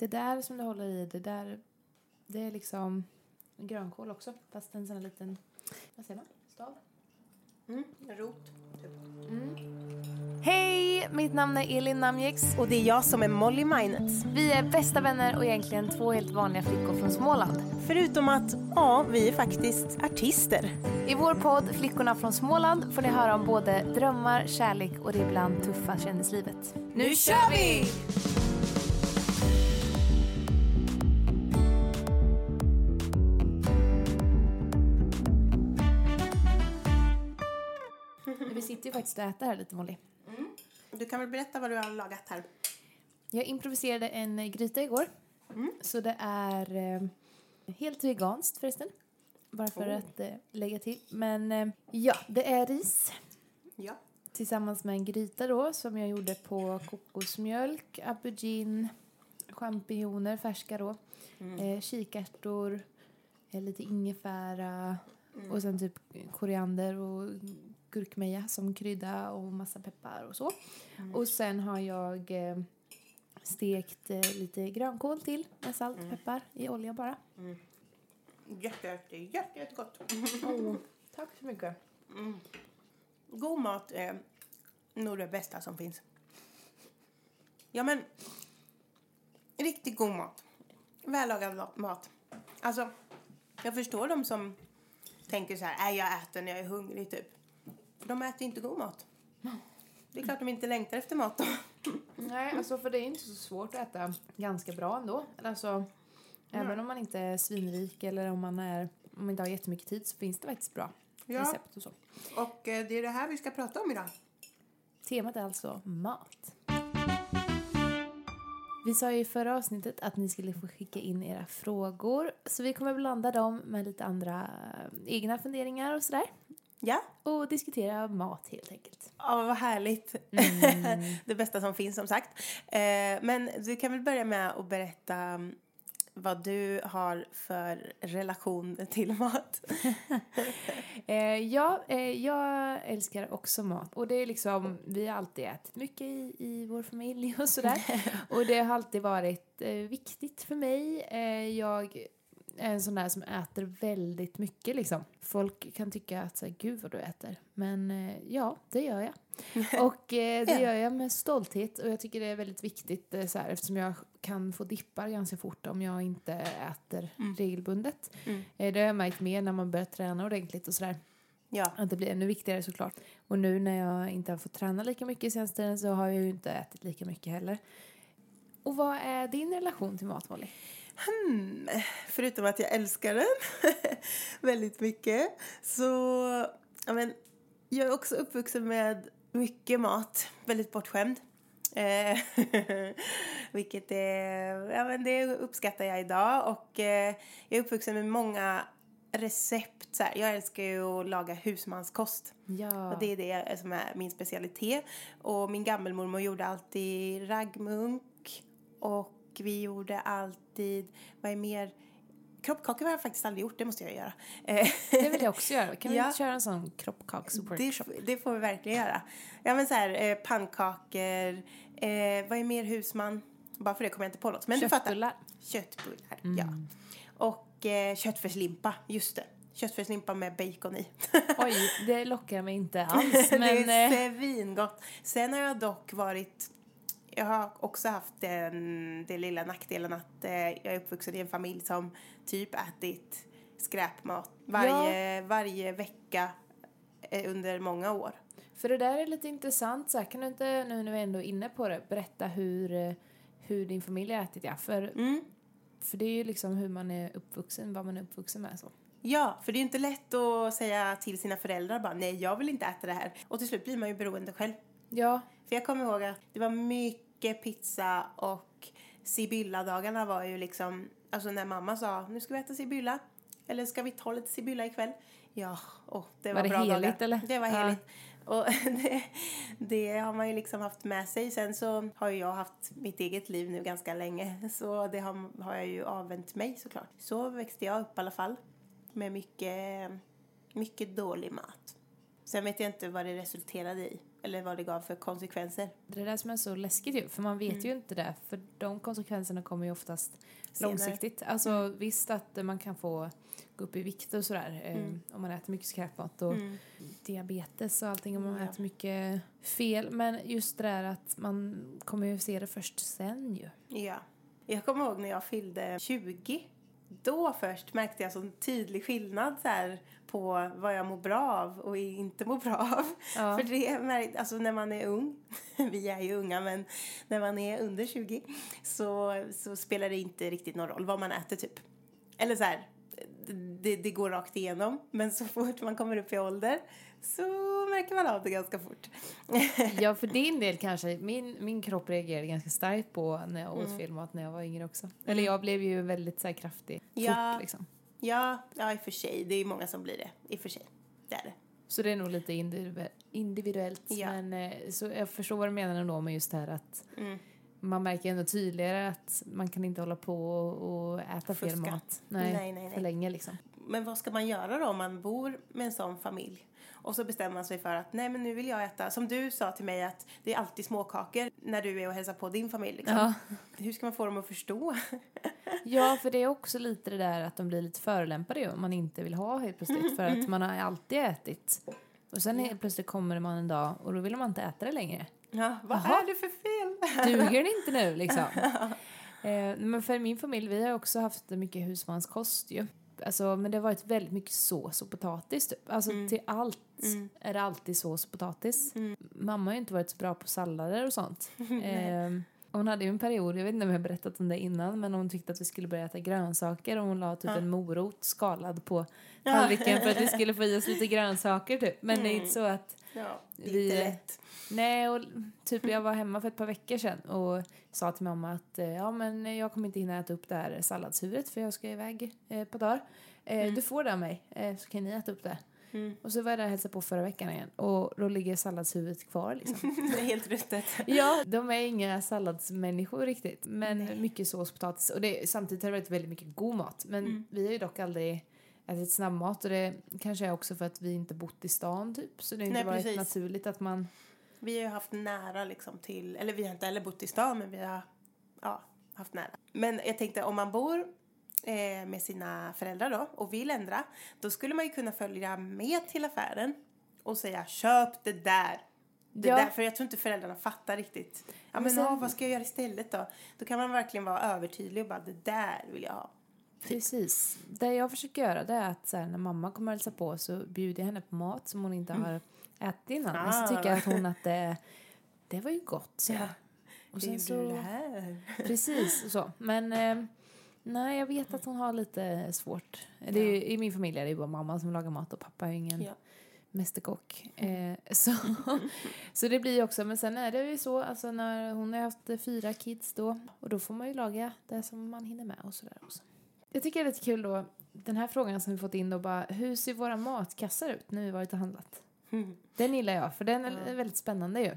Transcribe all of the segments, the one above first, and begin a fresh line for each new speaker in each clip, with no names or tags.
Det där som du håller i, det där, det är liksom grönkål också. Fast en sån här liten, vad säger man? Stav?
Mm, rot. Typ.
Hej! Mitt namn är Elin Namjex.
Och det är jag som är Molly Minets.
Vi är bästa vänner och egentligen två helt vanliga flickor från Småland.
Förutom att, ja, vi är faktiskt artister.
I vår podd Flickorna från Småland får ni höra om både drömmar, kärlek och det ibland tuffa kändislivet.
Nu kör vi!
Sitter ju faktiskt och äter här lite Molly.
Du kan väl berätta vad du har lagat här?
Jag improviserade en gryta igår. Så det är eh, helt veganskt förresten. Bara för
Oh.
att eh, lägga till. Men eh, ja, det är ris
Ja.
tillsammans med en gryta då som jag gjorde på kokosmjölk, aubergine, champinjoner, färska då, eh, kikärtor, lite ingefära och sen typ koriander och gurkmeja som krydda och massa peppar och så. Och sen har jag eh, stekt eh, lite grönkål till med salt och peppar i olja bara.
Jätte, jätte, jätte, jättegott.
Oh, tack så mycket.
God mat är nog det bästa som finns. Ja, men riktigt god mat. Vällagad la- mat. Alltså, jag förstår de som tänker så här, nej jag äter när jag är hungrig typ. För de äter inte god mat. Det är klart de inte längtar efter mat då.
Nej, alltså för det är inte så svårt att äta ganska bra ändå. Alltså, även om man inte är svinrik eller om man, är, om man inte har jättemycket tid så finns det faktiskt bra
Ja.
recept och så.
Och eh, det är det här vi ska prata om idag.
Temat är alltså mat. Vi sa ju i förra avsnittet att ni skulle få skicka in era frågor. Så vi kommer blanda dem med lite andra eh, egna funderingar och sådär.
Ja,
Och diskutera mat helt enkelt.
ja vad härligt. det bästa som finns som sagt. Eh, men du kan väl börja med att berätta mm, vad du har för relation till mat.
Eh, ja, eh, jag älskar också mat. Och det är liksom, vi har alltid ätit mycket i, i vår familj och sådär. och det har alltid varit viktigt för mig. Jag en sån där som äter väldigt mycket liksom. Folk kan tycka att så här, gud vad du äter. Men eh, ja, det gör jag. Och eh, det gör jag med stolthet och jag tycker det är väldigt viktigt eh, så här, eftersom jag kan få dippar ganska fort om jag inte äter regelbundet. Eh, det har jag märkt mer när man börjar träna ordentligt och sådär.
Ja,
Att det blir ännu viktigare såklart. Och nu när jag inte har fått träna lika mycket senaste tiden så har jag ju inte ätit lika mycket heller. Och vad är din relation till mat, Molly?
Hmm, förutom att jag älskar den väldigt mycket så ja, men, jag är också uppvuxen med mycket mat, väldigt bortskämd. Eh, vilket är, ja, men det uppskattar jag idag och eh, jag är uppvuxen med många recept. Så här. Jag älskar ju att laga husmanskost.
Ja.
Och det är det som är min specialitet. Och min gammelmormor gjorde alltid raggmunk. Och vi gjorde alltid, vad är mer? Kroppkakor har jag faktiskt aldrig gjort, det måste jag göra. Eh,
Det vill jag också göra. Kan vi
Ja.
inte köra en sån kroppkaksworkshop?
det, det får vi verkligen göra. Ja men så här, eh, pannkakor, eh, vad är mer husman? Bara för det kommer jag inte på något. Men du fattar.
Köttbullar.
Köttbullar, ja. Och eh, köttfärslimpa, just det. Köttfärslimpa med bacon i.
Oj, det lockar mig inte alls. Men
det är svingott. Sen har jag dock varit jag har också haft den, den lilla nackdelen att eh, jag är uppvuxen i en familj som typ ätit skräpmat varje, varje vecka eh, under många år.
För det där är lite intressant. Så här, kan du inte, nu när vi ändå är inne på det, berätta hur, eh, hur din familj har ätit? Ja? För,
Mm.
för det är ju liksom hur man är uppvuxen, vad man är uppvuxen med. Så.
Ja, för det är inte lätt att säga till sina föräldrar bara nej, jag vill inte äta det här. Och till slut blir man ju beroende själv.
Ja,
För jag kommer ihåg att det var mycket pizza och Sibylla-dagarna var ju liksom, alltså när mamma sa nu ska vi äta Sibylla. Eller ska vi ta lite Sibylla ikväll? Ja, åh, det var,
Var det
bra
heligt,
dagar.
eller?
Det var
Ja.
heligt. Och det, det har man ju liksom haft med sig. Sen så har ju jag haft mitt eget liv nu ganska länge. Så det har, har jag ju avvänt mig såklart. Så växte jag upp i alla fall. Med mycket, mycket dålig mat. Sen vet jag inte vad det resulterade i. Eller vad det gav för konsekvenser.
det är det som är så läskigt ju, för man vet ju inte det. För de konsekvenserna kommer ju oftast
Senare.
långsiktigt. Alltså visst att man kan få gå upp i vikt och sådär eh, om man äter mycket skräpmat och diabetes och allting om man
Ja.
äter mycket fel. Men just det där att man kommer ju se det först sen ju.
Ja. Jag kommer ihåg när jag fyllde 20. Då först märkte jag sån tydlig skillnad så här, på vad jag mår bra av och inte mår bra av.
Ja.
För det alltså när man är ung, vi är ju unga men när man är under 20 så, så spelar det inte riktigt någon roll vad man äter typ. Eller så här, det, det går rakt igenom men så fort man kommer upp i ålder så märker man av det ganska fort.
Ja, för din del kanske. Min, min kropp reagerade ganska starkt på när jag åt
Mm.
fel mat när jag var yngre också. Eller jag blev ju väldigt så här, kraftig
Ja.
fort liksom.
Ja, ja, i och för sig. Det är ju många som blir det. I och för sig. Det är det.
Så det är nog lite individu- individuellt.
Ja.
Men eh, så jag förstår vad du menar ändå med just det här att
Mm.
Man märker ändå tydligare att man kan inte hålla på och, äta fel mat. Nej,
Nej, nej, nej.
för länge liksom.
Men vad ska man göra då om man bor med en sån familj? Och så bestämmer man sig för att nej men nu vill jag äta, som du sa till mig att det är alltid småkakor när du är och hälsar på din familj. Liksom.
Ja.
Hur ska man få dem att förstå?
ja, för det är också lite det där att de blir lite förolämpade om man inte vill ha helt plötsligt. För att man har alltid ätit. Och sen helt plötsligt kommer man en dag och då vill man inte äta det längre.
Ja, vad
Jaha.
är det för fel?
Duger det inte nu liksom? eh, men för min familj, vi har också haft mycket husmanskost ju. Alltså, men det har varit väldigt mycket sås och potatis typ. Alltså till allt är det alltid sås och potatis. Mamma har ju inte varit så bra på sallader och sånt. eh, hon hade ju en period, jag vet inte om jag har berättat om det innan, men hon tyckte att vi skulle börja äta grönsaker och hon la typ en morot skalad på tallriken för att vi skulle få i oss lite grönsaker typ. Men det är inte så att
Ja,
Vi-
lätt.
Nej, och typ jag var hemma för ett par veckor sedan och sa till mamma att eh, ja men jag kommer inte hinna äta upp det här salladshuvudet för jag ska iväg eh, par dagar. Eh, Du får det av mig eh, så kan ni äta upp det. Och så var jag där och hälsade på förra veckan igen och då ligger salladshuvudet kvar liksom.
Det är helt ruttet.
ja, de är inga salladsmänniskor riktigt men mycket sås, potatis och det, samtidigt har det varit väldigt mycket god mat. Men vi har ju dock aldrig ätit snabbmat och det kanske är också för att vi inte bott i stan typ så det har inte
Nej,
varit
precis.
naturligt att man
Vi har ju haft nära liksom till, eller vi har inte heller bott i stan men vi har ja, haft nära. Men jag tänkte om man bor eh, med sina föräldrar då och vill ändra då skulle man ju kunna följa med till affären och säga köp det där. Det
Ja.
där, för jag tror inte föräldrarna fattar riktigt. Ja, men
Men
ja, vad ska jag göra istället då? Då kan man verkligen vara övertydlig och bara det där vill jag ha.
Precis. Det jag försöker göra det är att så här, när mamma kommer och hälsa på så bjuder jag henne på mat som hon inte har ätit innan. Och så
Ah.
tycker att hon att det, det var ju gott. Så.
Ja.
Och sen så,
det här.
Precis, så. Men eh, nej, jag vet att hon har lite svårt. Det är ju, I min familj är det bara mamma som lagar mat och pappa är ingen
Ja.
mästerkock. Eh, så, så det blir ju också, men sen är det ju så, alltså när hon har haft fyra kids då, och då får man ju laga det som man hinner med och sådär också. Jag tycker det är lite kul då, den här frågan som vi fått in då bara, hur ser våra matkassar ut när vi varit och handlat?
Mm.
Den gillar jag, för den är väldigt spännande ju.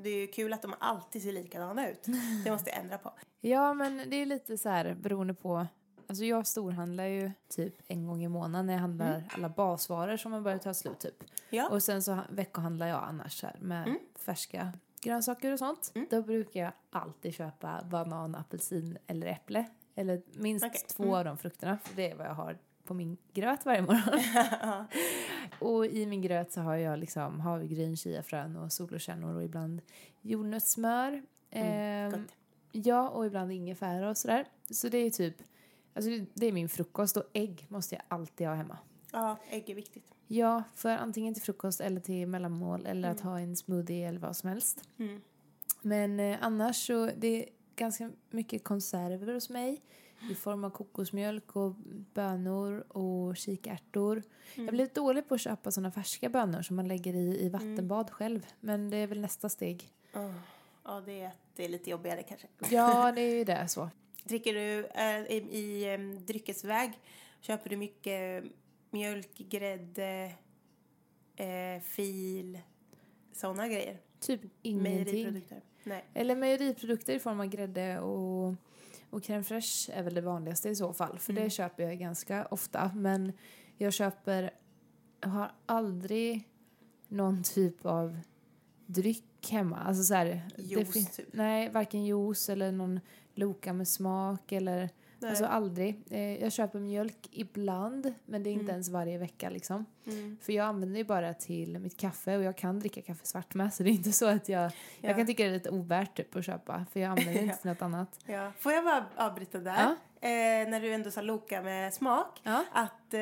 Mm. Det är ju kul att de alltid ser likadana ut. Det måste jag ändra på.
Ja, men det är lite så här beroende på, alltså jag storhandlar ju typ en gång i månaden när jag handlar alla basvaror som har börjat ta slut typ.
Ja.
Och sen så veckohandlar jag annars här med färska grönsaker och sånt. Då brukar jag alltid köpa banan, apelsin eller äpple. Eller minst
Okej.
två av de frukterna, för det är vad jag har på min gröt varje morgon. och i min gröt så har jag liksom havregryn, chiafrön och solokärnor och ibland jordnötssmör.
Mm,
Ehm, ja, och ibland ingefära och sådär. Så det är typ, alltså det- är min frukost och ägg måste jag alltid ha hemma.
Ja, ägg är viktigt.
Ja, för antingen till frukost eller till mellanmål eller att ha en smoothie eller vad som helst.
Mm.
Men eh, annars så det är ganska mycket konserver hos mig i form av kokosmjölk och bönor och kikärtor. Jag blir lite dålig på att köpa såna färska bönor som man lägger i, i vattenbad själv. Men det är väl nästa steg.
Åh. Ja, det är, det är lite jobbigare kanske.
Ja, det är ju det så.
Dricker du äh, i, i em, dryckesväg? Köper du mycket mjölk, grädde, eh, fil, sådana grejer?
Typ ingenting.
Mejeriprodukter? Nej.
Eller mejeriprodukter i form av grädde och, och crème fraîche är väl det vanligaste i så fall. För det köper jag ganska ofta. Men jag köper, har aldrig någon typ av dryck hemma. Alltså så här,
Juice, typ.
Nej, varken juice eller någon Loka med smak eller
Nej.
Alltså aldrig. Eh, jag köper mjölk ibland, men det är inte ens varje vecka liksom.
Mm.
För jag använder det bara till mitt kaffe och jag kan dricka kaffe svart med så det är inte så att jag...
Ja.
Jag kan tycka det är lite ovärt typ att köpa för jag använder det inte till något annat.
Ja. Får jag bara avbryta där?
Ja.
Eh, när du ändå sa Loka med smak.
Ja.
Att eh,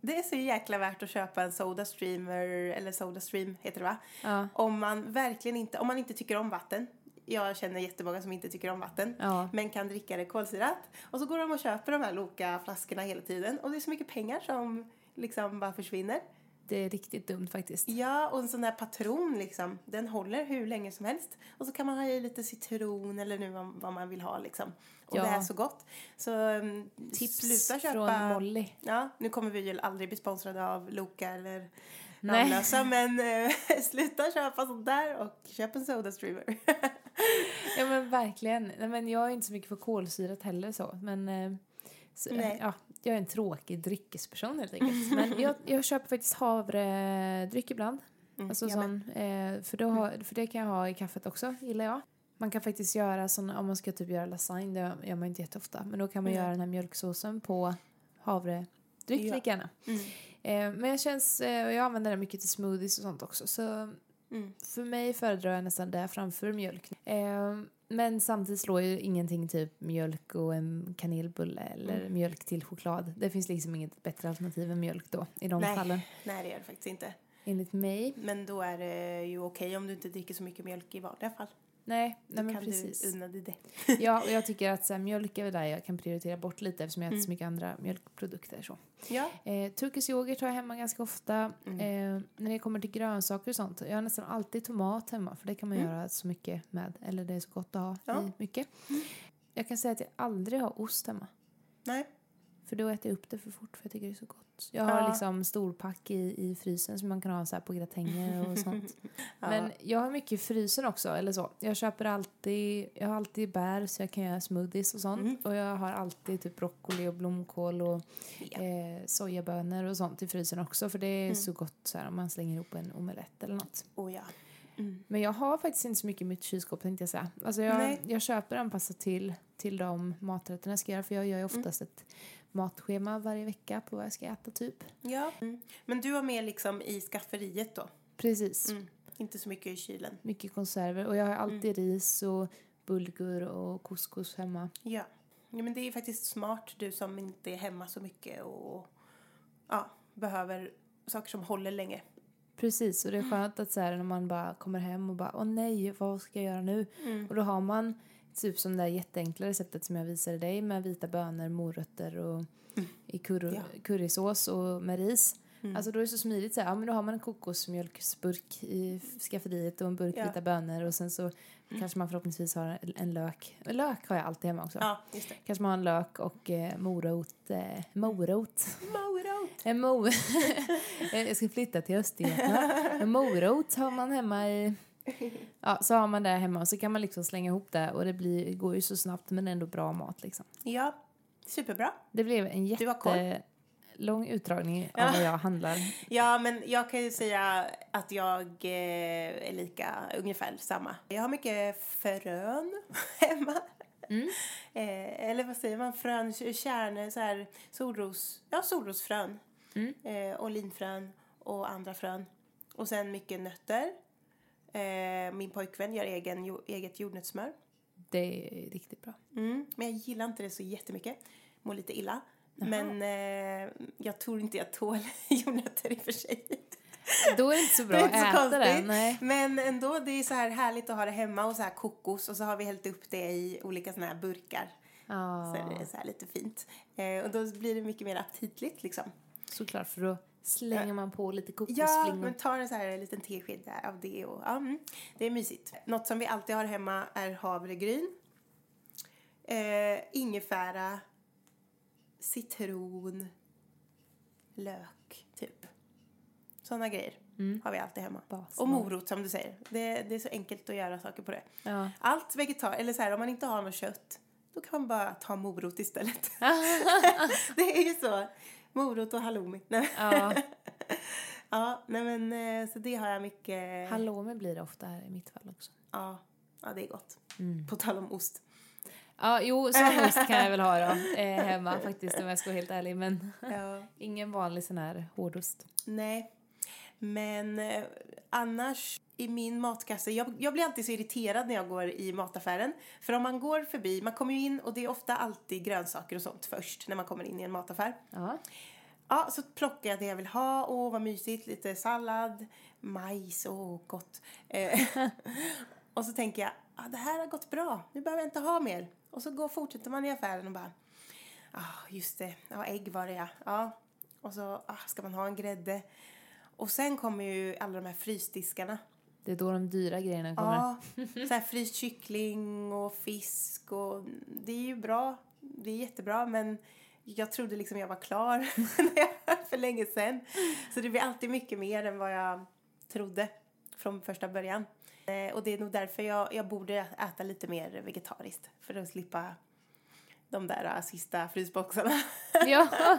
det är så jäkla värt att köpa en Soda Streamer, eller Soda Stream heter det va?
Ja.
Om man verkligen inte, om man inte tycker om vatten. Jag känner jättemånga som inte tycker om vatten.
Ja.
Men kan dricka det kolsyrat. Och så går de och köper de här Loka-flaskorna hela tiden. Och det är så mycket pengar som liksom bara försvinner.
Det är riktigt dumt faktiskt.
Ja, och en sån där patron liksom, den håller hur länge som helst. Och så kan man ha i lite citron eller nu vad, vad man vill ha liksom. Och
Ja.
det är så gott. Så um,
Tips
sluta köpa...
från Molly.
Ja, nu kommer vi ju aldrig bli sponsrade av Loka eller
Nej.
Ramlösa, men eh, sluta köpa sånt där och köp en Soda Streamer.
Ja men verkligen. Nej, men jag är inte så mycket för kolsyrat heller så. Men eh, så,
Nej.
ja, jag är en tråkig dryckesperson helt enkelt. Men jag, jag köper faktiskt havredryck ibland. alltså
jag med.
sån, eh, för, då har, för det kan jag ha i kaffet också, gillar jag. Man kan faktiskt göra sån, om man ska typ göra lasagne, det gör man inte jätteofta. Men då kan man
Nej.
göra den här mjölksåsen på havredryck
Ja.
lika gärna.
Mm.
Eh, men jag känns, eh, jag använder den mycket till smoothies och sånt också. Så
Mm.
för mig föredrar jag nästan det framför mjölk. Eh, men samtidigt slår ju ingenting typ mjölk och en kanelbulle eller
Mm.
mjölk till choklad. Det finns liksom inget bättre alternativ än mjölk då i de
Nej.
fallen.
Nej, det gör det faktiskt inte.
Enligt mig.
Men då är det ju okej om du inte dricker så mycket mjölk i vanliga fall.
Nej,
Då
nej men
kan
precis.
du unna dig det.
Ja, och jag tycker att så här, mjölk är väl där jag kan prioritera bort lite eftersom jag äter så
Mm.
mycket andra mjölkprodukter. Så.
Ja.
Eh, turkisk yoghurt har jag hemma ganska ofta.
Mm.
Eh, när det kommer till grönsaker och sånt. Jag har nästan alltid tomat hemma för det kan man göra så mycket med. Eller det är så gott att ha
Ja. Mm.
i mycket. Jag kan säga att jag aldrig har ost hemma.
Nej.
För då äter jag upp det för fort för jag tycker det är så gott. Jag
Ja.
har liksom storpack i, i frysen som man kan ha så här på gratänger och sånt.
Ja.
Men jag har mycket i frysen också, eller så. Jag köper alltid, jag har alltid bär så jag kan göra smoothies och sånt.
Mm.
Och jag har alltid typ broccoli och blomkål och
Ja.
eh, sojabönor och sånt i frysen också. För det är
Mm.
så gott så här om man slänger ihop en omelett eller något.
Oh ja. Mm.
Men jag har faktiskt inte så mycket i mitt kylskåp tänkte jag säga. Alltså jag,
Nej.
jag köper anpassat till, till de maträtterna jag ska göra. För jag gör ju oftast
Mm.
ett matschema varje vecka på vad jag ska äta typ.
Ja. Mm. Men du har med liksom i skafferiet då?
Precis.
Mm. Inte så mycket i kylen?
Mycket konserver. Och jag har alltid
Mm.
ris och bulgur och couscous hemma.
Ja. ja. men det är faktiskt smart du som inte är hemma så mycket och ja, behöver saker som håller länge.
Precis, och det är
Mm.
skönt att så här, när man bara kommer hem och bara åh nej, vad ska jag göra nu?
Mm.
Och då har man typ som det där jätteenkla receptet som jag visade dig med vita bönor, morötter och i curry,
Mm. Ja.
currysås och med ris.
Mm.
Alltså då är det så smidigt så här, ja men då har man en kokosmjölksburk i skafferiet och en burk
Ja.
vita bönor och sen så kanske man förhoppningsvis har en lök. Lök har jag alltid hemma också.
Ja, just det.
Kanske man har en lök och eh, morot. Eh, morot.
Morot!
En mo jag ska flytta till Östergötland. En morot har man hemma i... Ja, så har man det hemma och så kan man liksom slänga ihop det och det blir, går ju så snabbt men ändå bra mat liksom.
Ja, superbra.
Det blev en jättelång utdragning
Ja.
av vad jag handlar.
Ja, men jag kan ju säga att jag eh, är lika, ungefär samma. Jag har mycket frön hemma.
Mm.
Eh, eller vad säger man? Frön, kärnor, så här solros, ja solrosfrön.
Mm.
Eh, och linfrön. och andra frön. Och sen mycket nötter. Eh, min pojkvän gör egen, eget jordnötssmör.
Det är riktigt bra.
Mm, men jag gillar inte det så jättemycket. Mår lite illa. Men eh, jag tror inte jag tål jordnötter i och för sig.
Då är det inte så bra att
är inte så
äta
konstigt.
Nej.
Men ändå, det är så här härligt att ha det hemma och så här kokos och så har vi hällt upp det i olika såna här burkar.
Ja,
Så är det så här lite fint. Eh, och då blir det mycket mer aptitligt liksom.
såklart för då slänger man på lite
Ja,
kokosflingor.
men tar en så här liten tesked där av det och ja, mm, det är mysigt. Något som vi alltid har hemma är havregryn. Eh, ingefära, citron, lök, typ. Sådana grejer har vi alltid hemma.
Bas.
Och morot som du säger. Det, det är så enkelt att göra saker på det.
Ja.
Allt vegetar eller så här, om man inte har något kött, då kan man bara ta morot istället. det är ju så. Morot och halloumi. Nej.
Ja,
Ja, nej men så det har jag mycket.
halloumi blir det ofta här i mitt fall också.
Ja, ja det är gott.
Mm.
På tal om ost.
Ja, jo, sån ost kan jag väl ha då, eh, hemma faktiskt om jag ska vara helt ärlig. Men
Ja.
ingen vanlig sån här hårdost.
Nej, men eh, annars i min matkasse, jag, jag blir alltid så irriterad när jag går i mataffären. För om man går förbi, man kommer ju in och det är ofta alltid grönsaker och sånt först när man kommer in i en mataffär.
Ja.
Ja, så plockar jag det jag vill ha. Åh, vad mysigt. Lite sallad, majs, åh, gott. Eh, och så tänker jag, ah, det här har gått bra. Nu behöver jag inte ha mer. Och så går, fortsätter man i affären och bara, ah, just det, ja, ägg var det ja. ja. Och så ah, ska man ha en grädde. Och sen kommer ju alla de här frysdiskarna.
Det är då de dyra grejerna kommer.
Ja, så här fryst kyckling och fisk och det är ju bra. Det är jättebra men jag trodde liksom jag var klar för länge sedan. Så det blir alltid mycket mer än vad jag trodde från första början. Eh, Och det är nog därför jag, jag borde äta lite mer vegetariskt för att slippa de där äh, sista frysboxarna.
Ja.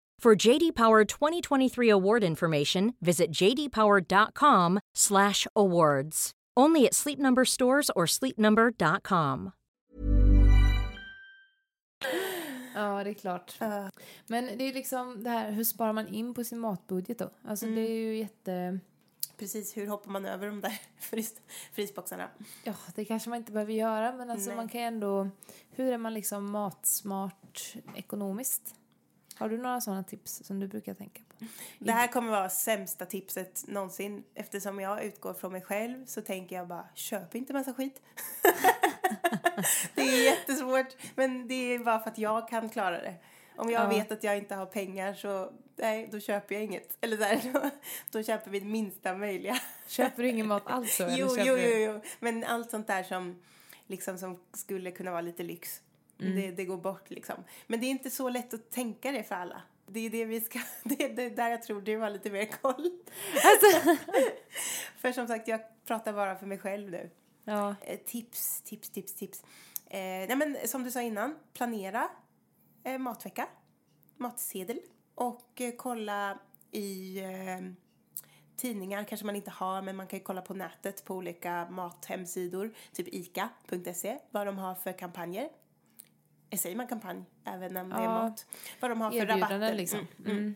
For JD Power 2023 award information, visit jdpower.com/awards. Only at Sleep Number stores or sleepnumber.com.
ja, det är klart. Men det är liksom det här, hur sparar man in på sin matbudget då? Alltså det är ju jätte...
Precis, hur hoppar man över de där frys, frysboxarna?
Ja, det kanske man inte behöver göra, men alltså
Nej.
man kan ju ändå... Hur är man liksom matsmart ekonomiskt? Har du några sådana tips som du brukar tänka på?
Det här kommer vara sämsta tipset någonsin. Eftersom jag utgår från mig själv så tänker jag bara, köp inte massa skit. det är jättesvårt, men det är bara för att jag kan klara det. Om jag
Ja.
vet att jag inte har pengar så, nej, då köper jag inget. Eller här, då, då köper vi det minsta möjliga.
Köper du ingen mat alls
jo, jo, jo, jo. Men allt sånt där som, liksom, som skulle kunna vara lite lyx,
Mm.
det, det går bort liksom. Men det är inte så lätt att tänka det för alla. Det är det vi ska, det är där jag tror du har lite mer koll.
Alltså.
för som sagt, jag pratar bara för mig själv nu.
Ja,
Eh, tips, tips, tips, tips. Eh, nej men som du sa innan, planera eh, matvecka, matsedel. och eh, kolla i eh, tidningar kanske man inte har men man kan ju kolla på nätet på olika mathemsidor, typ ica.se, vad de har för kampanjer. Säger man kampanj även om det är mat? Vad de har för rabatter.
liksom.
Mm, mm.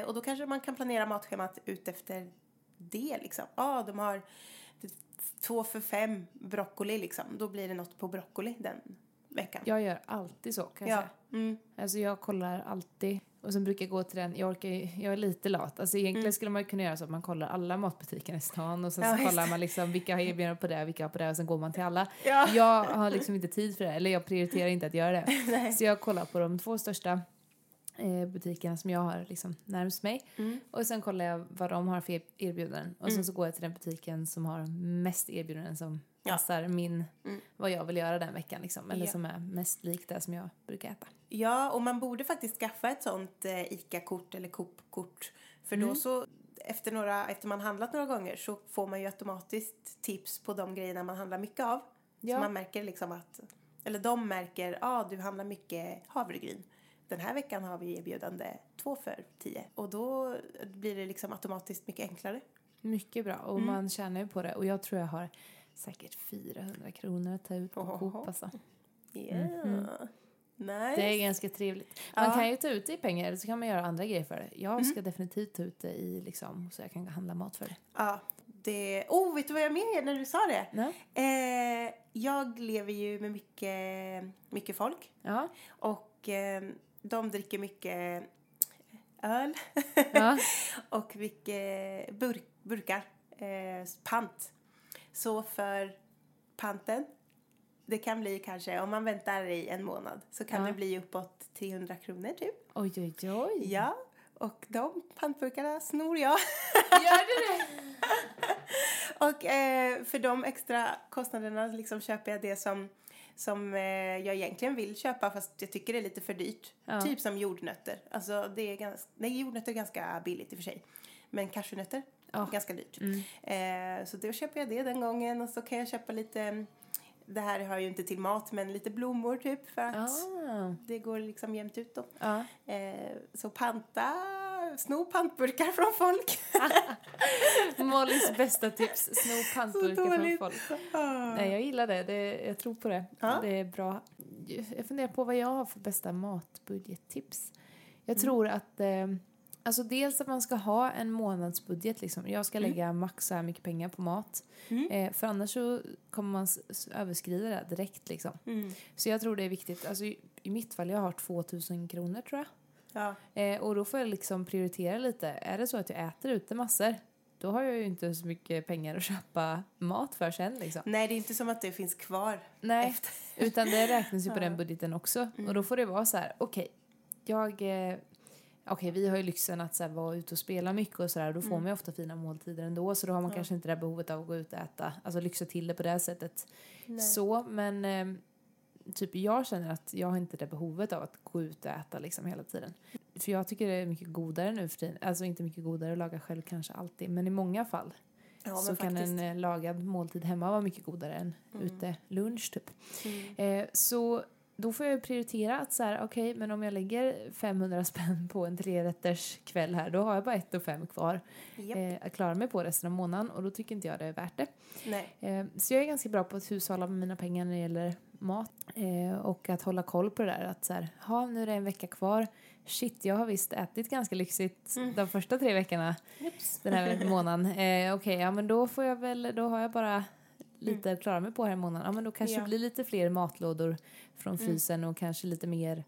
Eh, och då kanske man kan planera matschemat ut efter det liksom. Ja, de har två för fem broccoli liksom. Då blir det något på broccoli den veckan.
Jag gör alltid så kan jag
Ja.
säga.
Mm.
Alltså jag kollar alltid. Och sen brukar jag gå till den, jag orkar jag är lite lat. Alltså egentligen skulle man kunna göra så att man kollar alla matbutiker i stan och sen
Mm. Ja,
så kollar man liksom vilka har erbjudanden på det, vilka har på det och sen går man till alla.
Ja.
Jag har liksom inte tid för det, eller jag prioriterar inte att göra det. Så jag kollar på de två största eh, butikerna som jag har liksom närmast mig.
Mm.
Och sen kollar jag vad de har för er- erbjudanden. Och sen så går jag till den butiken som har mest erbjudanden som
Ja.
passar min, vad jag vill göra den veckan liksom. Eller
Ja.
som är mest likt det som jag brukar äta.
Ja, och man borde faktiskt skaffa ett sånt eh, ICA-kort eller Coop-kort. För
Mm.
då så, efter, några, efter man handlat några gånger så får man ju automatiskt tips på de grejerna man handlar mycket av.
Ja.
Så man märker liksom att, eller de märker, ja ah, du handlar mycket havregryn. Den här veckan har vi erbjudande två för tio. Och då blir det liksom automatiskt mycket enklare.
Mycket bra och
Mm.
man tjänar ju på det. Och jag tror jag har säkert 400 kronor att ta ut på. Coop alltså.
Yeah. Nice.
Det är ganska trevligt. Man
Ja.
kan ju ta ut det i pengar eller så kan man göra andra grejer för det. Jag ska definitivt ta ut det i liksom så jag kan handla mat för det.
Ja, det... Oh, vet du vad jag mer när du sa det?
Nej.
Eh, jag lever ju med mycket, mycket folk.
Ja.
Och eh, de dricker mycket öl.
Ja.
och mycket burk, burkar. Eh, pant. Så för panten, det kan bli kanske, om man väntar i en månad, så kan
Ja.
det bli uppåt 300 kronor typ.
Oj, oj, oj.
Ja, och de pantburkarna snor jag.
Gör du det?
Och eh, för de extra kostnaderna liksom köper jag det som, som eh, jag egentligen vill köpa fast jag tycker det är lite för dyrt.
Ja.
Typ som jordnötter. Alltså det är ganska, nej jordnötter är ganska billigt i och för sig. Men cashewnötter,
Ja.
ganska dyrt. Eh, så då köper jag det den gången och så kan jag köpa lite, det här har jag ju inte till mat men lite blommor typ för att
Ah.
det går liksom jämnt ut då.
Ja.
Eh, så panta, sno pantburkar från folk.
Mollys bästa tips, sno pantburkar från folk. Nej, jag gillar det. det. Jag tror på det. Det är bra. Jag funderar på vad jag har för bästa matbudgettips. Jag
Mm.
tror att... Eh, alltså dels att man ska ha en månadsbudget. Liksom. Jag ska
Mm.
lägga max så här mycket pengar på mat. Eh, för annars så kommer man överskrida det direkt. Liksom.
Mm.
Så jag tror det är viktigt. Alltså, i, I mitt fall, jag har 2000 kronor tror jag.
Ja.
Eh, och då får jag liksom prioritera lite. Är det så att jag äter ute massor, då har jag ju inte så mycket pengar att köpa mat för sen liksom.
Nej, det är inte som att det finns kvar.
Nej,
efter.
utan det räknas ju på den budgeten också. Och då får det vara så här, okej, jag... Okej, vi har ju lyxen att så här, vara ute och spela mycket och sådär. Då får man ju ofta fina måltider ändå. Så då har man kanske inte det behovet av att gå ut och äta. Alltså lyxa till det på det sättet. Så, men eh, typ jag känner att jag har inte det behovet av att gå ut och äta liksom hela tiden. För jag tycker det är mycket godare nu för tiden. Alltså inte mycket godare att laga själv kanske alltid. Men i många fall
Ja,
så kan
faktiskt.
en eh, lagad måltid hemma vara mycket godare än
Mm.
ute lunch typ. Eh, så då får jag ju prioritera att så här, okej, men om jag lägger 500 spänn på en trerätters kväll här, då har jag bara ett och fem kvar
Japp.
eh, att klara mig på resten av månaden och då tycker inte jag det är värt det. Eh, så jag är ganska bra på att hushålla med mina pengar när det gäller mat eh, och att hålla koll på det där att så här, ha nu är det en vecka kvar. Shit, jag har visst ätit ganska lyxigt de första tre veckorna den här månaden. Eh, Okej, ja men då får jag väl, då har jag bara lite att klara mig på här i månaden. Ja men då kanske
Ja.
det blir lite fler matlådor från frysen och kanske lite mer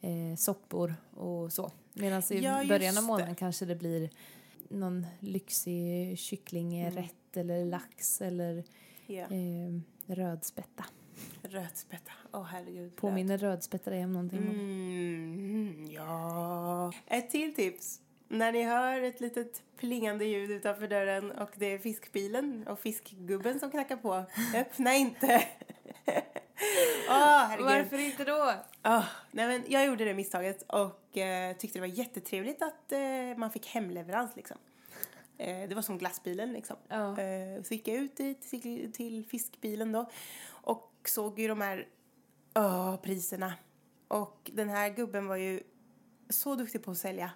eh, soppor och så. Medan i
Ja,
början av
det.
månaden kanske det blir någon lyxig kycklingrätt eller lax eller
Ja.
eh, rödspätta.
Rödspätta. Åh herregud.
Påminner rödspätta dig om någonting?
Mm, ja. Ett till tips. När ni hör ett litet plingande ljud utanför dörren och det är fiskbilen och fiskgubben som knackar på, öppna inte. Herregud.
Varför inte då?
Ah, nej men jag gjorde det misstaget och eh, tyckte det var jättetrevligt att eh, man fick hemleverans liksom. Eh, det var som glassbilen liksom.
Ja.
Eh, så gick jag ut dit till, till fiskbilen då och såg ju de här ah, priserna. Och den här gubben var ju så duktig på att sälja.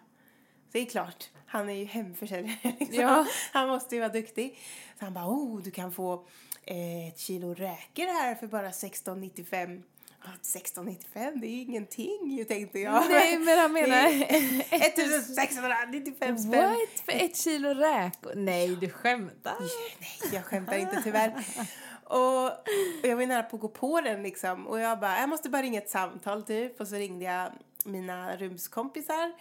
Det är klart, han är ju hemförsäljare. Liksom.
Ja.
Han måste ju vara duktig. Så han bara, oh, du kan få eh, ett kilo räkor här för bara 16,95. Ja, 16,95, det är ingenting ju tänkte jag.
Nej, men han menar...
Det är 1695 spänn.
What? För ett kilo räkor? Nej, du skämtar.
Nej, jag skämtar inte tyvärr. Och, och jag var nära på att gå på den liksom. Och jag bara, jag måste bara ringa ett samtal typ. Och så ringde jag mina rumskompisar.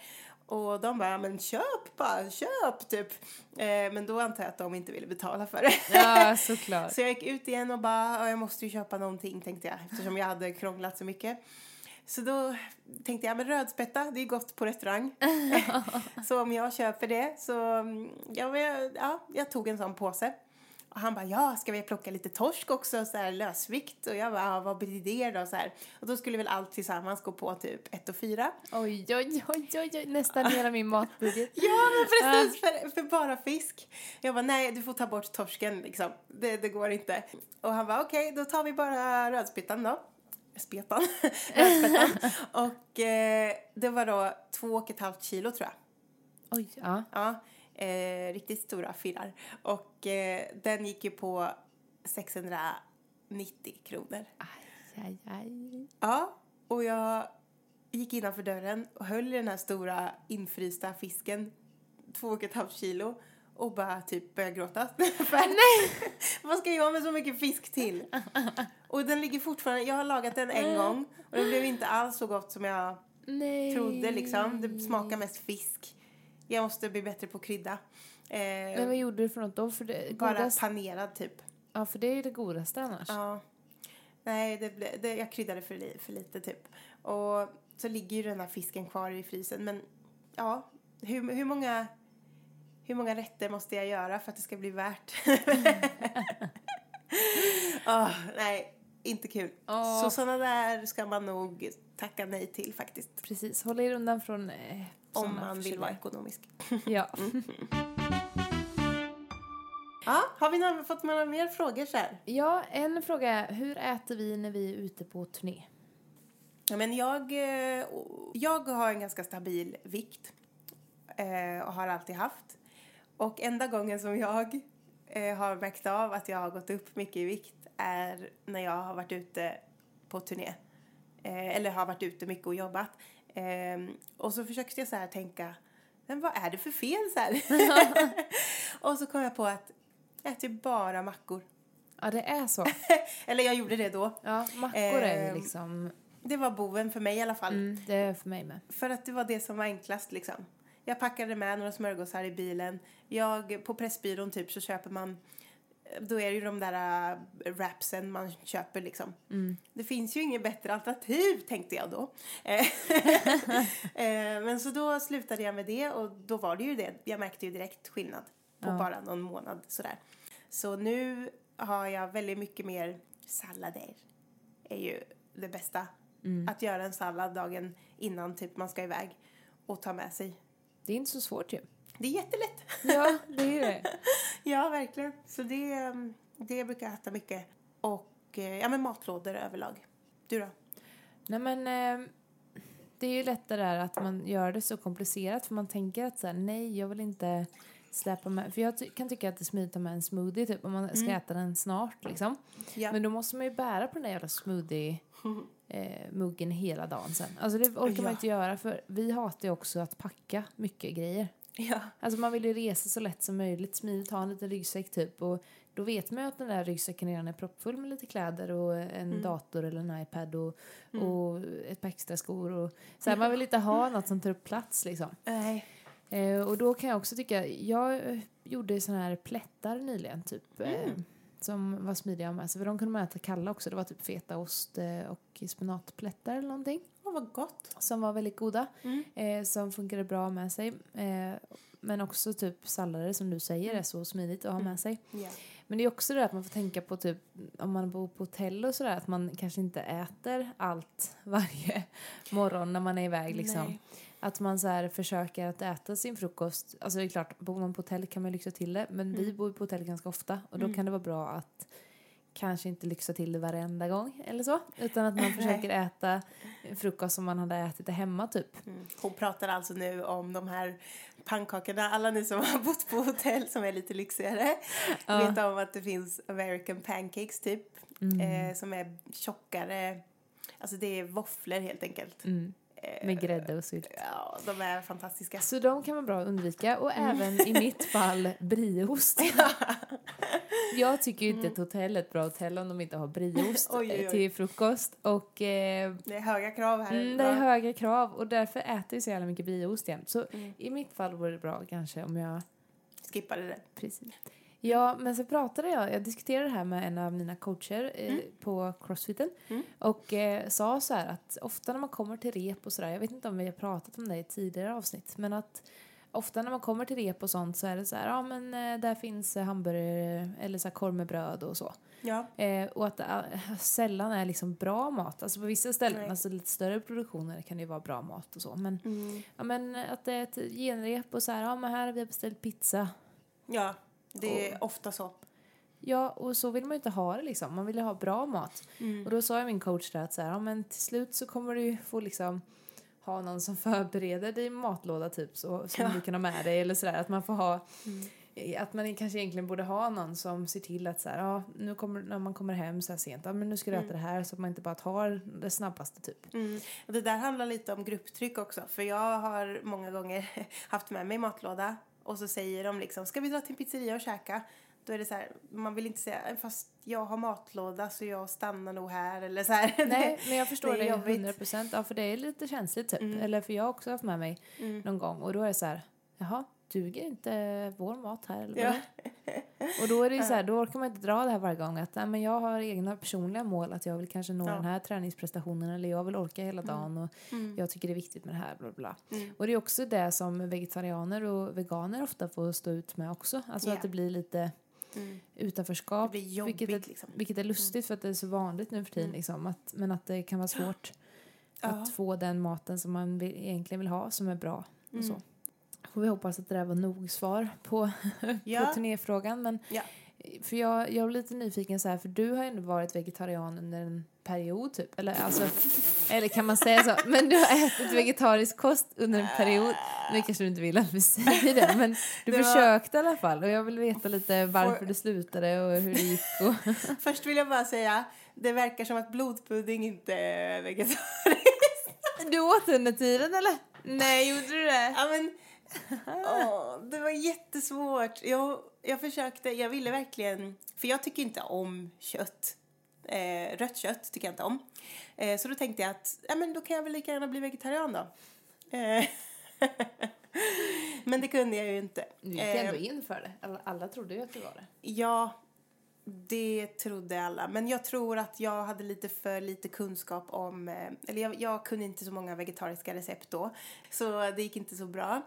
Och de bara, men köp bara, köp typ. Eh, men då antar jag att de inte ville betala för det.
Ja, såklart.
Så jag gick ut igen och bara, "Ja, jag måste ju köpa någonting tänkte jag. Eftersom jag hade krånglat så mycket. Så då tänkte jag, men rödspätta, det är gott på restaurang. så om jag köper det så, mm, ja, jag, ja, jag tog en sån påse. Och han bara, ja, ska vi plocka lite torsk också, så här lösvikt? Och jag bara, ja, vad blir det då? Så här. Och då skulle väl allt tillsammans gå på typ 1 och 4.
Oj, oj, oj, oj, oj, nästan hela min matbudget.
Ja, men precis, för, för bara fisk. Jag bara, nej, du får ta bort torsken liksom. Det, det går inte. Och han bara, okej, då tar vi bara rödspettan då. Spetan. Rödspettan. och eh, det var då två och ett halvt kilo tror jag.
Oj, ja.
Ja, eh, riktigt stora filar. Och eh, den gick ju på 690 kronor.
Aj, aj, aj.
Ja, och jag gick innanför dörren och höll i den här stora infrysta fisken, två och ett halvt kilo, och bara typ började gråta. Nej! Vad ska jag med så mycket fisk till? Och den ligger fortfarande, jag har lagat den en gång och det blev inte alls så gott som jag
Nej.
trodde liksom. Det smakar mest fisk. Jag måste bli bättre på krydda. Eh,
Men vad gjorde du för något då? För det,
bara
godast,
panerad typ.
ja, för det är ju det godaste annars.
Ja. Nej, det, ble- det, jag kryddade för, li, för lite typ. Och så ligger ju den här fisken kvar i frysen. Men ja, hur, hur många... Hur många rätter måste jag göra för att det ska bli värt? Åh, nej, inte kul.
Åh.
Så sådana där ska man nog tacka nej till faktiskt.
Precis, håll er undan från eh,
Om man vill vara ekonomisk.
Ja.
Ja, har vi några, fått några mer frågor så här?
ja, en fråga är hur äter vi när vi är ute på turné?
Ja, men jag, eh, jag har en ganska stabil vikt eh, och har alltid haft. Och enda gången som jag eh, har märkt av att jag har gått upp mycket i vikt är när jag har varit ute på turné. Eller har varit ute mycket och jobbat. Eh, och så försökte jag så här tänka, men vad är det för fel så här? och så kom jag på att jag äter bara mackor.
Ja, det är så.
eller jag gjorde det då.
Ja, mackor är ju
Ehm,
liksom...
Det var boven för mig i alla fall.
Mm, det är för mig med.
För att det var det som var enklast liksom. Jag packade med några smörgåsar i bilen. Jag, på Pressbyrån typ så köper man, då är det ju de där äh, wrapsen man köper liksom. Det finns ju inget bättre alternativ tänkte jag då. Eh, eh, Men så då slutade jag med det och då var det ju det. Jag märkte ju direkt skillnad på bara någon månad sådär. Så nu har jag väldigt mycket mer sallader. är ju det bästa. Att göra en sallad dagen innan typ man ska iväg och ta med sig.
Det är inte så svårt ju.
Det är jättelätt.
Ja, det är det.
ja, verkligen. Så det, mm, det brukar jag äta mycket. Och eh, ja, men matlådor överlag. Du då?
Nej men eh, det är ju lätt det där att man gör det så komplicerat för man tänker att så här, nej jag vill inte släppa med. För jag ty- kan tycka att det är smidigt att ha med en smoothie typ om man ska äta den snart liksom.
Ja.
Men då måste man ju bära på den där jävla smoothie eh, muggen hela dagen sen. Alltså det orkar
Ja.
man inte göra för vi hatar ju också att packa mycket grejer.
Ja.
Alltså man vill ju resa så lätt som möjligt, smidigt ha en liten ryggsäck typ. Och då vet man ju att den där ryggsäcken redan är proppfull med lite kläder och en dator eller en iPad och, och ett par extra skor och så här, man vill inte ha något som tar upp plats liksom.
Nej.
Eh, och då kan jag också tycka, jag eh, gjorde såna här plättar nyligen typ eh, som var smidiga med sig. För de kunde man äta kalla också, det var typ fetaost eh, och spenatplättar eller någonting
vad gott.
som var väldigt goda. Eh, som funkade bra med sig. Eh, men också typ sallader som du säger är så smidigt att ha med sig.
Ja.
Men det är också det att man får tänka på typ om man bor på hotell och sådär att man kanske inte äter allt varje morgon när man är iväg liksom.
Nej.
Att man så försöker att äta sin frukost. Alltså det är klart, bor man på hotell kan man lyxa till det. Men vi bor ju på hotell ganska ofta och då kan det vara bra att kanske inte lyxa till det varenda gång eller så. Utan att man försöker äta frukost som man hade ätit hemma typ.
Mm. Hon pratar alltså nu om de här pannkakorna. Alla ni som har bott på hotell som är lite lyxigare vet om att det finns American pancakes typ. Eh, som är tjockare. Alltså det är våfflor helt enkelt.
Med grädde och sylt.
Ja, de är fantastiska.
Så de kan vara bra att undvika. Och även i mitt fall brieost. Jag tycker ju inte ett hotell är ett bra hotell om de inte har brieost
Oj, oj, oj.
eh, till frukost. Och eh,
Det är höga krav här.
mm, det är höga krav och därför äter jag så jävla mycket brieost jämt. Så i mitt fall vore det bra kanske om jag
Skippade det.
Precis. Ja, men så pratade jag, jag diskuterade det här med en av mina coacher eh, på crossfiten och eh, sa så här att ofta när man kommer till rep och sådär, jag vet inte om vi har pratat om det i tidigare avsnitt, men att ofta när man kommer till rep och sånt så är det så här, ja men eh, där finns eh, hamburgare eller så här korv med bröd och så.
Ja.
Eh, och att det eh, sällan är liksom bra mat. Alltså på vissa ställen,
Nej.
alltså lite större produktioner kan det ju vara bra mat och så. Men, ja, men att det är ett genrep och så här, ja men här har vi beställt pizza.
Ja, det är ofta så.
Ja, och så vill man ju inte ha det liksom. Man vill ju ha bra mat. Och då sa jag min coach där att så här, ja men till slut så kommer du få liksom ha någon som förbereder dig matlåda typ så, som du kan ha med dig eller sådär. Att man får ha Att man kanske egentligen borde ha någon som ser till att så här, ja, nu kommer, när man kommer hem så här sent, ja, men nu ska du äta det här så att man inte bara tar det snabbaste typ.
Mm. Och det där handlar lite om grupptryck också. För jag har många gånger haft med mig matlåda och så säger de liksom, ska vi dra till en pizzeria och käka? Då är det så här, man vill inte säga, fast jag har matlåda så jag stannar nog här eller så här.
Nej, men jag förstår
det.
100 procent. Ja, för det är lite känsligt typ. Eller för jag har också haft med mig någon gång och då är det så här, jaha, duger inte vår mat här eller
Ja.
Och då är det så här, då orkar man inte dra det här varje gång att nej, men jag har egna personliga mål att jag vill kanske nå den här träningsprestationen eller jag vill orka hela dagen och jag tycker det är viktigt med det här bla bla. bla. Och det är också det som vegetarianer och veganer ofta får stå ut med också. Alltså
Ja.
att det blir lite utanförskap.
Det jobbigt,
vilket, är,
liksom.
vilket är lustigt för att det är så vanligt nu för tiden liksom. Att, men att det kan vara svårt att få den maten som man vill, egentligen vill ha som är bra. Och så. Får vi hoppas att det där var nog svar på,
Ja.
på turnéfrågan. Men,
Ja.
För jag, jag är lite nyfiken så här, för du har ju ändå varit vegetarian under en period typ. Eller, alltså, eller kan man säga så? Men du har ätit vegetarisk kost under en period. Nu kanske du inte vill att vi säger det, men du
Det var-
försökte i alla fall. Och jag vill veta lite varför
Får-
du slutade och hur det gick. Och
Först vill jag bara säga, det verkar som att blodpudding inte är vegetariskt.
du åt under tiden eller? Nej, gjorde du det?
Ja, men, åh, det var jättesvårt. Jag, jag försökte, jag ville verkligen, för jag tycker inte om kött. Eh, rött kött tycker jag inte om. Eh, så då tänkte jag att, ja men då kan jag väl lika gärna bli vegetarian då. Eh, men det kunde jag ju inte.
Du gick
Eh,
ändå in för det. Alla, alla trodde ju att du var det.
Ja, det trodde alla. Men jag tror att jag hade lite för lite kunskap om... eh, Eller jag, jag kunde inte så många vegetariska recept då. Så det gick inte så bra.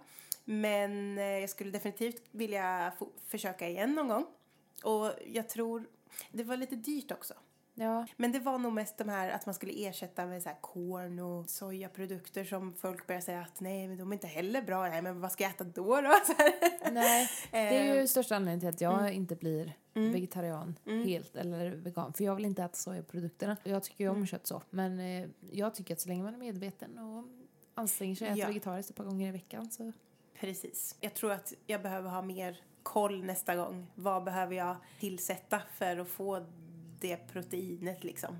Men eh, jag skulle definitivt vilja försöka igen någon gång. Och jag tror... Det var lite dyrt också.
Ja,
Men det var nog mest de här att man skulle ersätta med så korn och sojaprodukter som folk började säga att nej men de är inte heller bra. Nej men vad ska jag äta då då?
Nej. Det är ju
Eh,
största anledningen till att jag inte blir vegetarian helt eller vegan. För jag vill inte äta sojaprodukterna. Jag tycker ju om kött så. Men eh, jag tycker att så länge man är medveten och anstränger sig och äter
Ja.
vegetariskt ett par gånger i veckan så...
Precis. Jag tror att jag behöver ha mer koll nästa gång. Vad behöver jag tillsätta för att få det proteinet liksom?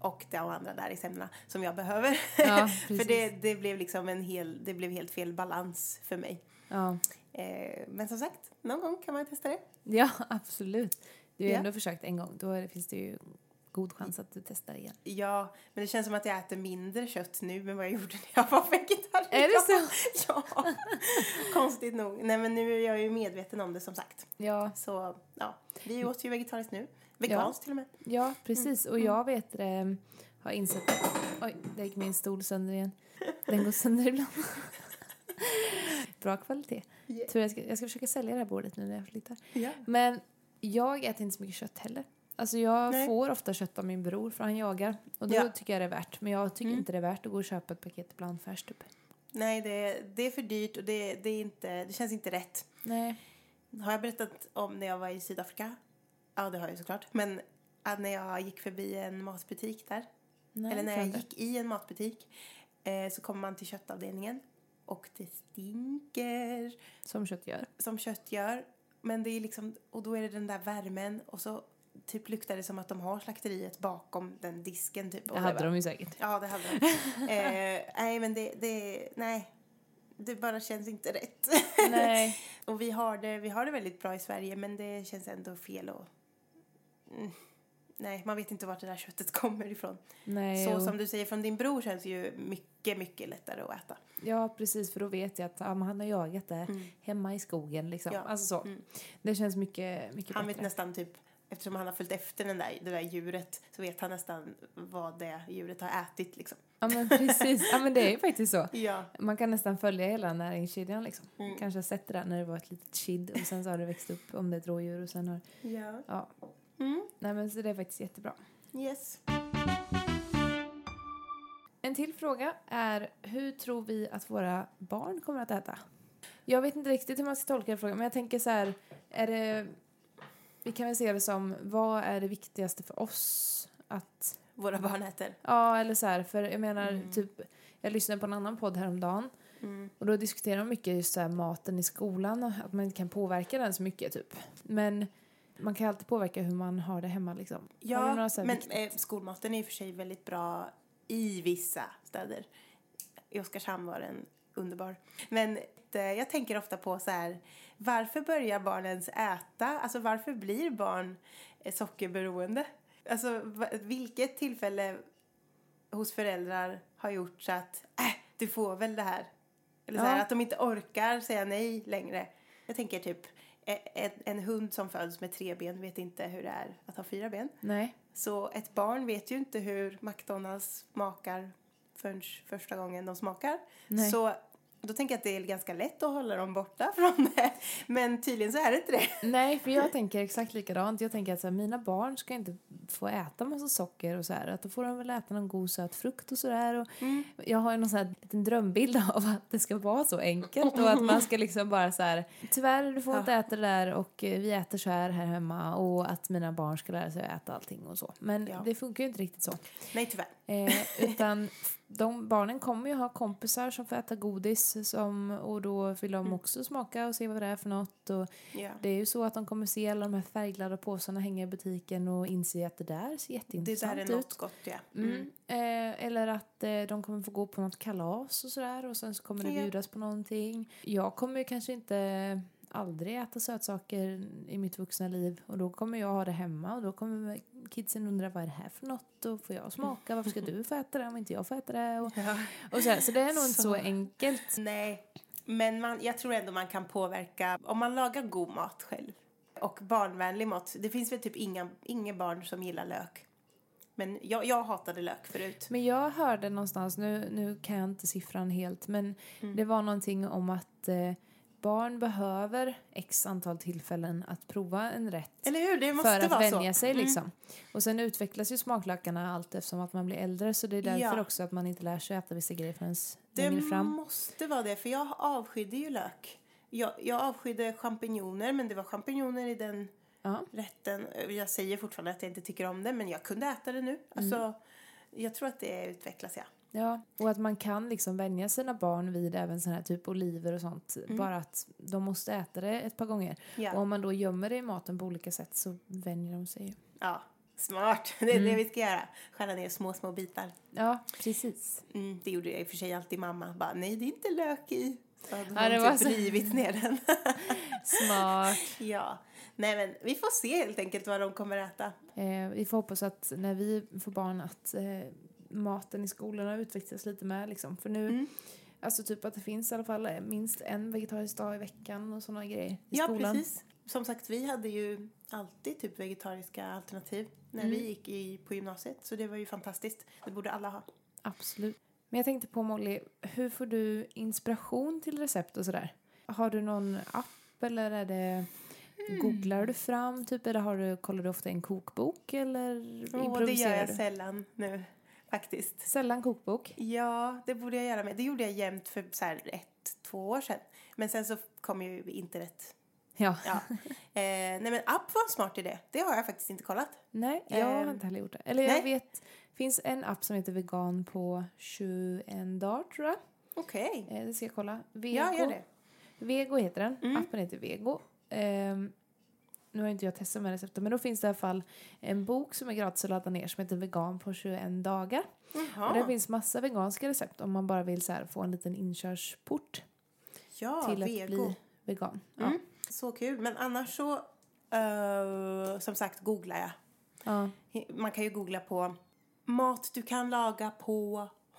Och de andra där i semlorna som jag behöver.
Ja,
för det, det blev liksom en hel, det blev helt fel balans för mig.
Ja,
Eh, men som sagt, någon gång kan man testa det.
ja absolut. Du har
Ja.
ändå försökt en gång. Då finns det ju god chans att du testar igen.
Ja, men det känns som att jag äter mindre kött nu än vad jag gjorde när jag var vegetarian.
Är det så?
Ja, konstigt nog. Nej, men nu är jag ju medveten om det som sagt.
Ja,
Så ja, vi åt ju vegetariskt nu. Veganskt till och med.
ja precis. Och jag vet det, har insett... Oj, där gick min stol sönder igen. Den går sönder ibland. Bra kvalitet. Tror jag, ska, jag ska försöka sälja det här bordet nu när jag flyttar.
Ja.
Men jag äter inte så mycket kött heller. Alltså jag
Nej.
får ofta kött av min bror för han jagar. Och då
Ja. Mm.
tycker jag det är värt. Men jag tycker inte det är värt att gå och köpa ett paket blandfärs typ.
Nej, det, det är för dyrt och det, det, är inte, det känns inte rätt.
Nej.
Har jag berättat om när jag var i Sydafrika? Ja, det har jag såklart. Men när jag gick förbi en matbutik där,
Nej,
eller när jag gick i en matbutik, eh, så kommer man till köttavdelningen och det stinker
Som kött gör.
som kött gör. Men det är liksom, och då är det den där värmen och så typ luktar det som att de har slakteriet bakom den disken typ. Och
Det hade
bara-
de ju säkert.
Ja, det hade de. eh, nej, men det, det, nej. Det bara känns inte rätt.
Nej.
och vi har, det, vi har det väldigt bra i Sverige, men det känns ändå fel att... Mm. Nej, man vet inte vart det där köttet kommer ifrån.
Nej,
Så
och-
som du säger från din bror känns ju mycket, mycket lättare att äta.
Ja, precis. För då vet jag att ja, han har jagat det hemma i skogen. Liksom.
Mm. Ja.
Alltså så. Det känns mycket, mycket
Han vet
bättre.
nästan typ, eftersom han har följt efter den där, det där djuret, så vet han nästan vad det djuret har ätit liksom.
Ja, men precis. Ja, men det är ju faktiskt så.
Ja.
Man kan nästan följa hela näringskedjan liksom.
Mm.
Kanske har sett det där när det var ett litet kid och sen så har det växt upp om det är ett rådjur och sen har...
Ja.
Ja.
Mm.
Nej men så det är faktiskt jättebra.
Yes.
En till fråga är hur tror vi att våra barn kommer att äta? Jag vet inte riktigt hur man ska tolka den frågan men jag tänker så här, är det... Vi kan väl se det som, vad är det viktigaste för oss att...
Våra barn äter.
Ja, eller så här, för jag menar
Mm.
typ, jag lyssnade på en annan podd häromdagen och då diskuterar de mycket just så här maten i skolan och att man inte kan påverka den så mycket typ. Men man kan alltid påverka hur man har det hemma liksom.
Ja, men
vikt-
eh, skolmaten är i och för sig väldigt bra i vissa städer. I Oskarshamn var den underbar. Men eh, jag tänker ofta på så här, varför börjar barn ens äta? Alltså varför blir barn eh, sockerberoende? Alltså vilket tillfälle hos föräldrar har gjort så att, äh, du får väl det här. Eller så här,
Ja.
att de inte orkar säga nej längre. Jag tänker typ, en, en hund som föds med tre ben vet inte hur det är att ha fyra ben.
Nej.
Så ett barn vet ju inte hur McDonalds smakar förrän första gången de smakar.
Nej.
Så då tänker jag att det är ganska lätt att hålla dem borta från det. Men tydligen så är det inte det.
Nej, för jag tänker exakt likadant. Jag tänker att så här, mina barn ska inte få äta massa socker och så här. Att då får de väl äta någon god söt frukt och sådär. Och Jag har ju någon sån här liten drömbild av att det ska vara så enkelt och att man ska liksom bara så här. Tyvärr, du får inte äta det där och eh, vi äter så här här hemma och att mina barn ska lära sig att äta allting och så. Men
Ja.
det funkar ju inte riktigt så.
Nej, tyvärr.
Eh, utan de barnen kommer ju ha kompisar som får äta godis som, och då vill de också smaka och se vad det är för något. Och
Ja.
det är ju så att de kommer se alla de här färgglada påsarna hänga i butiken och inse att det där ser
Det
jätteintressant
där är
ut.
något gott, ja.
Mm. Eh, eller att eh, de kommer få gå på något kalas och sådär och sen så kommer det bjudas på någonting. Jag kommer ju kanske inte aldrig äta sötsaker i mitt vuxna liv och då kommer jag ha det hemma och då kommer kidsen undra vad är det här för något och får jag smaka, varför ska du få äta det om inte jag får äta det och, och så, här. så det är nog inte så
Så.
enkelt.
Nej, men man, jag tror ändå man kan påverka om man lagar god mat själv. Och barnvänlig mat. Det finns väl typ inga, inga barn som gillar lök. Men jag, jag hatade lök förut.
Men jag hörde någonstans, nu, nu kan jag inte siffran helt, men
Mm.
det var någonting om att eh, barn behöver x antal tillfällen att prova en rätt?
Det
för att vänja
så.
sig
Mm.
liksom. Och sen utvecklas ju smaklökarna allt eftersom att man blir äldre så det är därför
Ja.
också att man inte lär sig äta vissa grejer förrän
Det
längre fram.
måste vara det, för jag avskydde ju lök. Jag, jag avskydde champinjoner, men det var champinjoner i den
Ja.
rätten. Jag säger fortfarande att jag inte tycker om det, men jag kunde äta det nu. Alltså,
Mm.
jag tror att det utvecklas, ja.
Ja, och att man kan liksom vänja sina barn vid även sån här typ oliver och sånt. Bara att de måste äta det ett par gånger.
Mm. Ja.
Och om man då gömmer det i maten på olika sätt så vänjer de sig.
Ja, smart. Det är
Mm.
det vi ska göra. Skära ner små, små bitar.
Ja, precis.
Mm, det gjorde jag i och för sig alltid mamma. Bara, nej, det är inte lök i. Så hade
Ja, det
hon
var
typ
så-
rivit ner den.
Smart.
ja. Nej, men vi får se helt enkelt vad de kommer äta.
Eh, vi får hoppas att när vi får barn att eh, maten i skolorna utvecklas lite med liksom. För nu,
Mm.
alltså typ att det finns i alla fall minst en vegetarisk dag i veckan och sådana grejer i
Ja,
skolan.
precis. Som sagt, vi hade ju alltid typ vegetariska alternativ när
Mm.
vi gick i, på gymnasiet. Så det var ju fantastiskt. Det borde alla ha.
Absolut. Men jag tänkte på Molly, hur får du inspiration till recept och sådär? Har du någon app eller är det
Mm.
Googlar du fram typ eller har du, kollar du ofta en kokbok eller
Åh, det gör
improviserar
jag
du?
sällan nu, faktiskt.
Sällan kokbok.
Ja, det borde jag göra med. Det gjorde jag jämt för så ett, två år sedan. Men sen så kom ju internet
Ja.
Ja. Eh, nej men app var en smart idé. Det har jag faktiskt inte kollat.
Nej, jag har
Ehm,
inte heller gjort det. Eller jag
nej.
vet, finns en app som heter vegan på 21 dagar tror jag.
Okej.
Eh, det ska jag kolla. Vego.
Ja, gör det.
Vego heter den.
Mm.
Appen heter Vego. Ehm, nu har inte jag testat med recepten men då finns det i alla fall en bok som är gratis att ladda ner som heter Vegan på 21 dagar. Och där finns massa veganska recept om man bara vill så här, få en liten inkörsport
Ja,
till att
vego.
bli vegan. Ja.
Mm. Så kul. Men annars så, eh, som sagt, googlar jag.
Ja.
Man kan ju googla på mat du kan laga på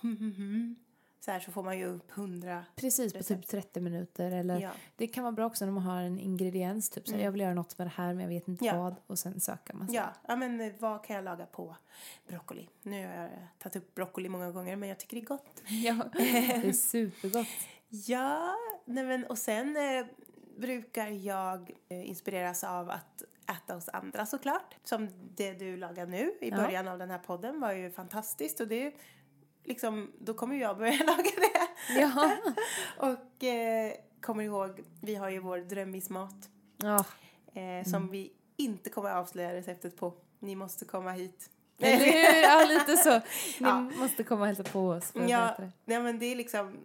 så här så får man ju upp hundra.
Precis, på
Recept.
typ 30 minuter. Eller
Ja.
Det kan vara bra också när man har en ingrediens. Typ så här, jag vill göra något med det här men jag vet inte
Ja.
vad. Och sen söka massa.
Ja, ja, men vad kan jag laga på broccoli? Nu har jag tagit upp broccoli många gånger men jag tycker det är gott.
ja. Det är supergott.
Ja, nej men och sen eh, brukar jag eh, inspireras av att äta hos andra såklart. Som det du lagar nu i
Ja.
början av den här podden var ju fantastiskt och det liksom, då kommer jag börja laga det.
Ja.
och eh, kommer ihåg, vi har ju vår drömmismat
ja.
eh, som vi inte kommer att avslöja receptet på. Ni måste komma hit.
Eller hur? Ja, lite så. Ni
Ja.
måste komma och hälsa på oss.
Ja, nej men det är liksom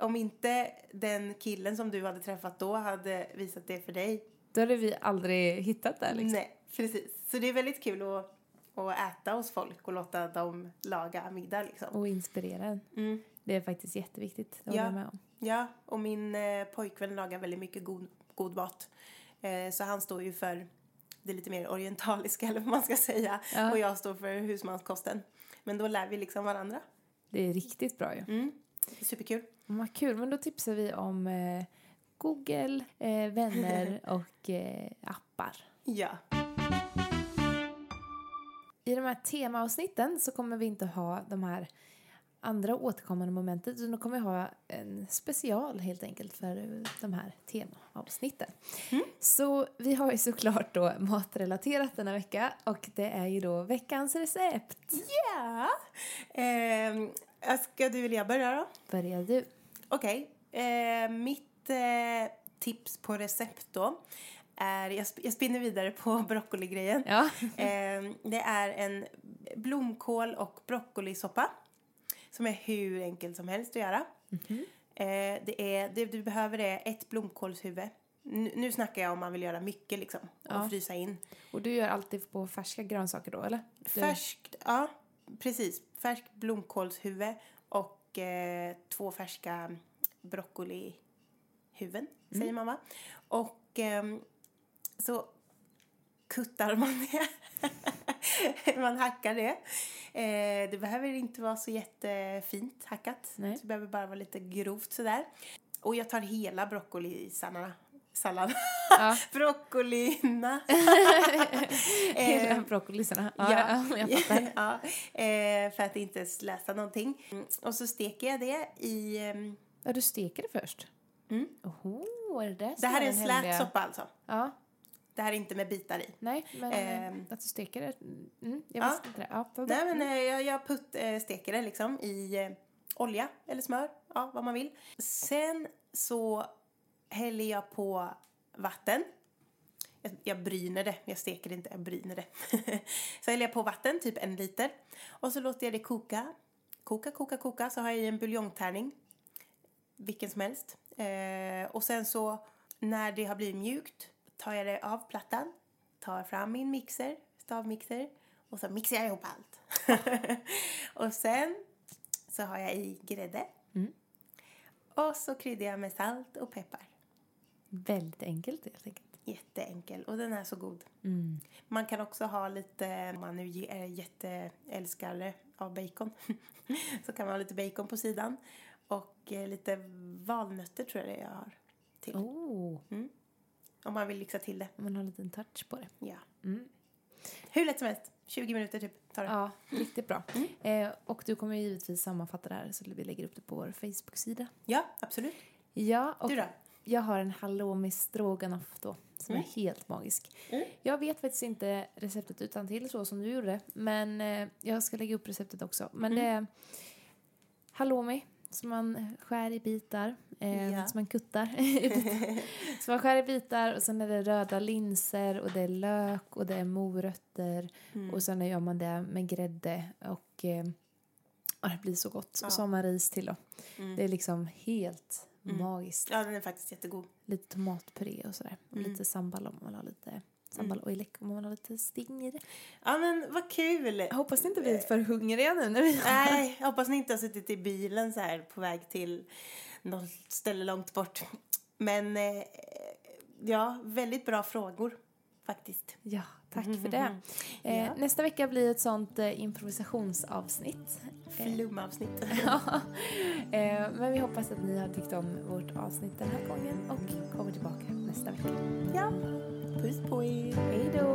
om inte den killen som du hade träffat då hade visat det för dig.
Då hade vi aldrig hittat det. Liksom.
Nej, precis. Så det är väldigt kul att, att äta hos folk och låta dem laga middag liksom.
Och inspirera en.
Mm.
Det är faktiskt jätteviktigt. Det
Ja.
med om.
Ja, och min eh, pojkvän lagar väldigt mycket god, god mat. Eh, så han står ju för det lite mer orientaliska eller vad man ska säga.
Ja.
Och jag står för husmanskosten. Men då lär vi liksom varandra.
Det är riktigt bra ju.
Mm. Superkul.
Vad kul. Men då tipsar vi om eh, Google, eh, vänner och eh, appar.
Ja.
I de här temaavsnitten så kommer vi inte ha de här andra återkommande momentet utan då kommer vi ha en special helt enkelt för de här temaavsnitten. Så vi har ju såklart då matrelaterat denna vecka och det är ju då veckans recept.
Ja. Eh, ska du jag börja då?
Börjar du?
Okej. Eh, mitt eh, tips på recept då är, jag, sp- jag spinner vidare på broccoligrejen.
Ja.
Eh, det är en blomkål och broccolisoppa som är hur enkel som helst att göra. Eh, det, är, det du behöver är ett blomkålshuvud. Nu, nu snackar jag om man vill göra mycket liksom och
Ja.
frysa in.
Och du gör alltid på färska grönsaker då eller? Du-
Färskt, ja precis. Färskt blomkålshuvud och eh, två färska broccolihuvuden säger man va? Och ehm, så kuttar man det. man hackar det. Eh, det behöver inte vara så jättefint hackat.
Nej.
Det behöver bara vara lite grovt sådär. Och jag tar hela broccolisallad. Sallad.
Ja.
Broccolina.
Hela broccolisarna. Ja, ja, jag fattar.
ja, eh, för att inte läsa någonting. Mm, Och så steker jag det i... ehm,
Ja, du steker det först?
Mm.
Oho, är det det
här är en slät
hemliga-
soppa alltså.
Ja,
Det här är inte med bitar i.
nej, men
Ehm.
att du steker det. Mm, jag
Ja.
visste inte det. Ja, bra.
Nej men eh, jag, jag putt, eh, steker det liksom i eh, olja eller smör, ja vad man vill. Sen så häller jag på vatten. Jag, jag bryner det, jag steker det inte, jag bryner det. så häller jag på vatten, typ en liter. Och så låter jag det koka. Koka, koka, koka. Så har jag i en buljongtärning. Vilken som helst. Eh, och sen så när det har blivit mjukt tar jag det av plattan. Tar fram min mixer, stavmixer. Och så mixar jag ihop allt. och sen så har jag i grädde. Och så kryddar jag med salt och peppar.
Väldigt enkelt helt enkelt.
Jätteenkel. Och den är så god. Man kan också ha lite, om man nu är jätteälskare av bacon. så kan man ha lite bacon på sidan. Och eh, lite valnötter tror jag det jag har till.
Oh,
Om man vill lyxa till det.
man har en liten touch på det.
Ja. Hur lätt som helst. 20 minuter typ tar det.
Ja, riktigt bra. Eh, och du kommer ju givetvis sammanfatta det här så vi lägger upp det på vår Facebook-sida.
Ja, absolut.
Ja, och
Du då?
jag har en halloumi stroganoff då som är helt magisk. Jag vet faktiskt inte receptet utan till så som du gjorde men eh, jag ska lägga upp receptet också. Men det är halloumi som man skär i bitar, eh,
Ja.
som man kuttar. så man skär i bitar och sen är det röda linser och det är lök och det är morötter
Mm.
och sen gör man det med grädde och eh, det blir så gott.
Ja.
Och så har man ris till då.
Mm.
Det är liksom helt magiskt.
Ja, den är faktiskt jättegod.
Lite tomatpuré och sådär. Och
Mm.
lite sambal om man vill ha lite sambal och ilek om man vill ha lite sting i det.
Ja, men vad kul!
Jag hoppas ni inte blir för hungriga nu när vi
Nej, jag hoppas ni inte har suttit i bilen så här på väg till något ställe långt bort. Men eh, ja, väldigt bra frågor faktiskt.
Ja, tack för det. Eh,
Ja.
Nästa vecka blir ett sånt eh, improvisationsavsnitt.
Flumavsnitt.
Ja. eh, men vi hoppas att ni har tyckt om vårt avsnitt den här gången och kommer tillbaka nästa vecka.
ja, puss på er. Hej då!